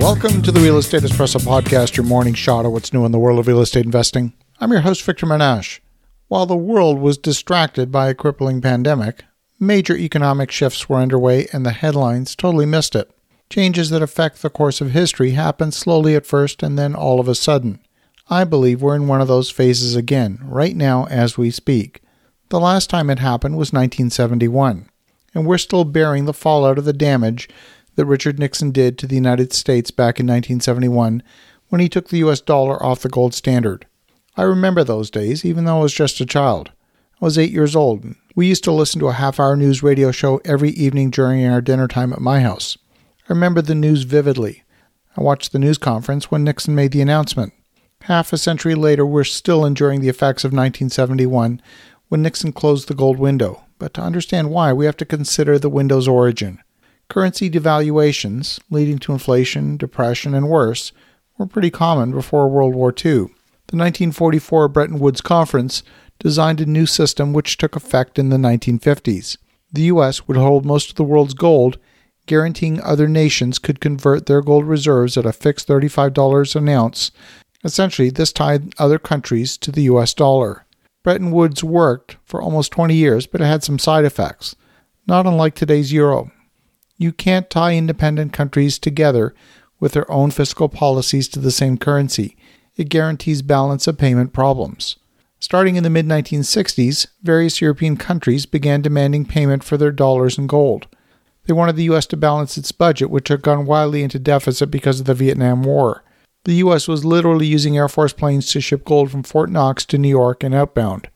Welcome to the Real Estate Espresso Podcast, your morning shot of what's new in the world of real estate investing. I'm your host, Victor Menasce. While the world was distracted by a crippling pandemic, major economic shifts were underway and the headlines totally missed it. Changes that affect the course of history happen slowly at first and then all of a sudden. I believe we're in one of those phases again, right now as we speak. The last time it happened was 1971, and we're still bearing the fallout of the damage that Richard Nixon did to the United States back in 1971 when he took the US dollar off the gold standard. I remember those days, even though I was just a child. I was eight years old. And We used to listen to a half hour news radio show every evening during our dinner time at my house. I remember the news vividly. I watched the news conference when Nixon made the announcement. Half a century later, we're still enduring the effects of 1971 when Nixon closed the gold window. But to understand why, we have to consider the window's origin. Currency devaluations, leading to inflation, depression, and worse, were pretty common before World War II. The 1944 Bretton Woods Conference designed a new system which took effect in the 1950s. The U.S. would hold most of the world's gold, guaranteeing other nations could convert their gold reserves at a fixed $35 an ounce. Essentially, this tied other countries to the U.S. dollar. Bretton Woods worked for almost 20 years, but it had some side effects, not unlike today's euro. You can't tie independent countries together with their own fiscal policies to the same currency. It guarantees balance of payment problems. Starting in the mid 1960s, various European countries began demanding payment for their dollars and gold. They wanted the U.S. to balance its budget, which had gone wildly into deficit because of the Vietnam War. The U.S. was literally using Air Force planes to ship gold from Fort Knox to New York and outbound.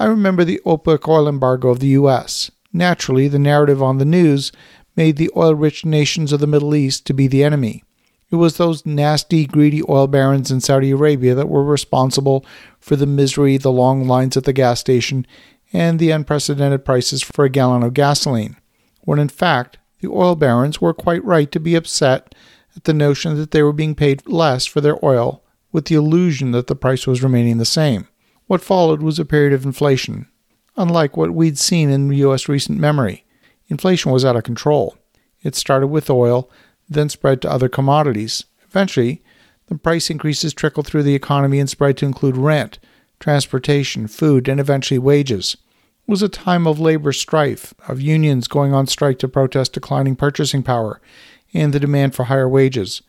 I remember the OPEC oil embargo of the U.S. Naturally, the narrative on the news made the oil rich nations of the Middle East to be the enemy. It was those nasty, greedy oil barons in Saudi Arabia that were responsible for the misery, the long lines at the gas station, and the unprecedented prices for a gallon of gasoline, when in fact the oil barons were quite right to be upset at the notion that they were being paid less for their oil with the illusion that the price was remaining the same. What followed was a period of inflation, unlike what we'd seen in U.S. recent memory. Inflation was out of control. It started with oil then spread to other commodities. Eventually, the price increases trickled through the economy and spread to include rent, transportation, food, and eventually wages. It was a time of labor strife, of unions going on strike to protest declining purchasing power and the demand for higher wages.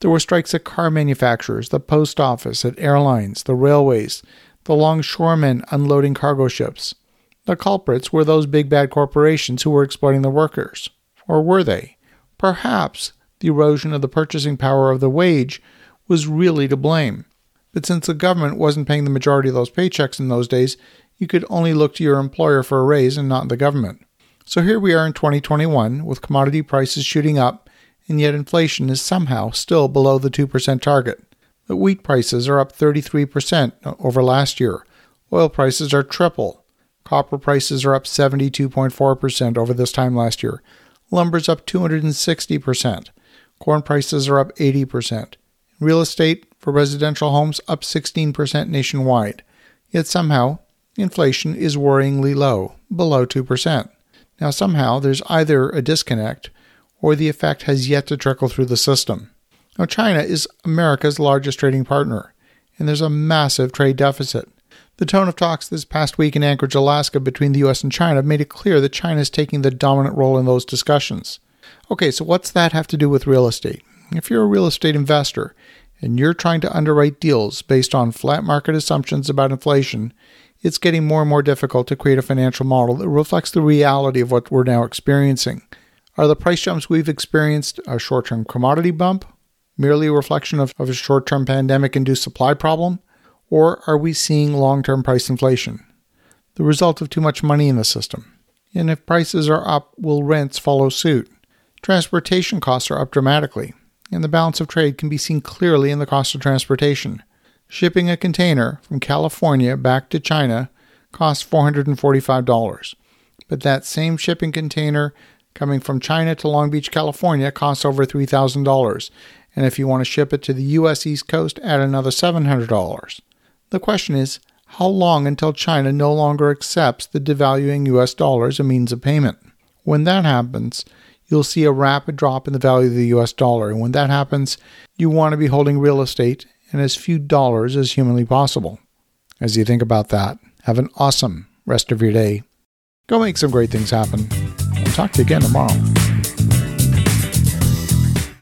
There were strikes at car manufacturers, the post office, at airlines, the railways, the longshoremen unloading cargo ships. The culprits were those big bad corporations who were exploiting the workers. Or were they? Perhaps the erosion of the purchasing power of the wage was really to blame. But since the government wasn't paying the majority of those paychecks in those days, you could only look to your employer for a raise and not the government. So here we are in 2021 with commodity prices shooting up, and yet inflation is somehow still below the 2% target. The wheat prices are up 33% over last year. Oil prices are triple. Copper prices are up 72.4% over this time last year. Lumber's up 260%. Corn prices are up 80%. Real estate for residential homes up 16% nationwide. Yet somehow, inflation is worryingly low, below 2%. Now, somehow, there's either a disconnect or the effect has yet to trickle through the system. Now, China is America's largest trading partner, and there's a massive trade deficit. The tone of talks this past week in Anchorage, Alaska, between the U.S. and China made it clear that China is taking the dominant role in those discussions. Okay, so what's that have to do with real estate? If you're a real estate investor and you're trying to underwrite deals based on flat market assumptions about inflation, it's getting more and more difficult to create a financial model that reflects the reality of what we're now experiencing. Are the price jumps we've experienced a short term commodity bump, merely a reflection of, of a short term pandemic induced supply problem, or are we seeing long term price inflation? The result of too much money in the system. And if prices are up, will rents follow suit? Transportation costs are up dramatically, and the balance of trade can be seen clearly in the cost of transportation. Shipping a container from California back to China costs $445, but that same shipping container coming from China to Long Beach, California costs over $3,000, and if you want to ship it to the US East Coast, add another $700. The question is, how long until China no longer accepts the devaluing US dollar as a means of payment? When that happens, you'll see a rapid drop in the value of the US dollar. And when that happens, you want to be holding real estate and as few dollars as humanly possible. As you think about that, have an awesome rest of your day. Go make some great things happen. I'll talk to you again tomorrow.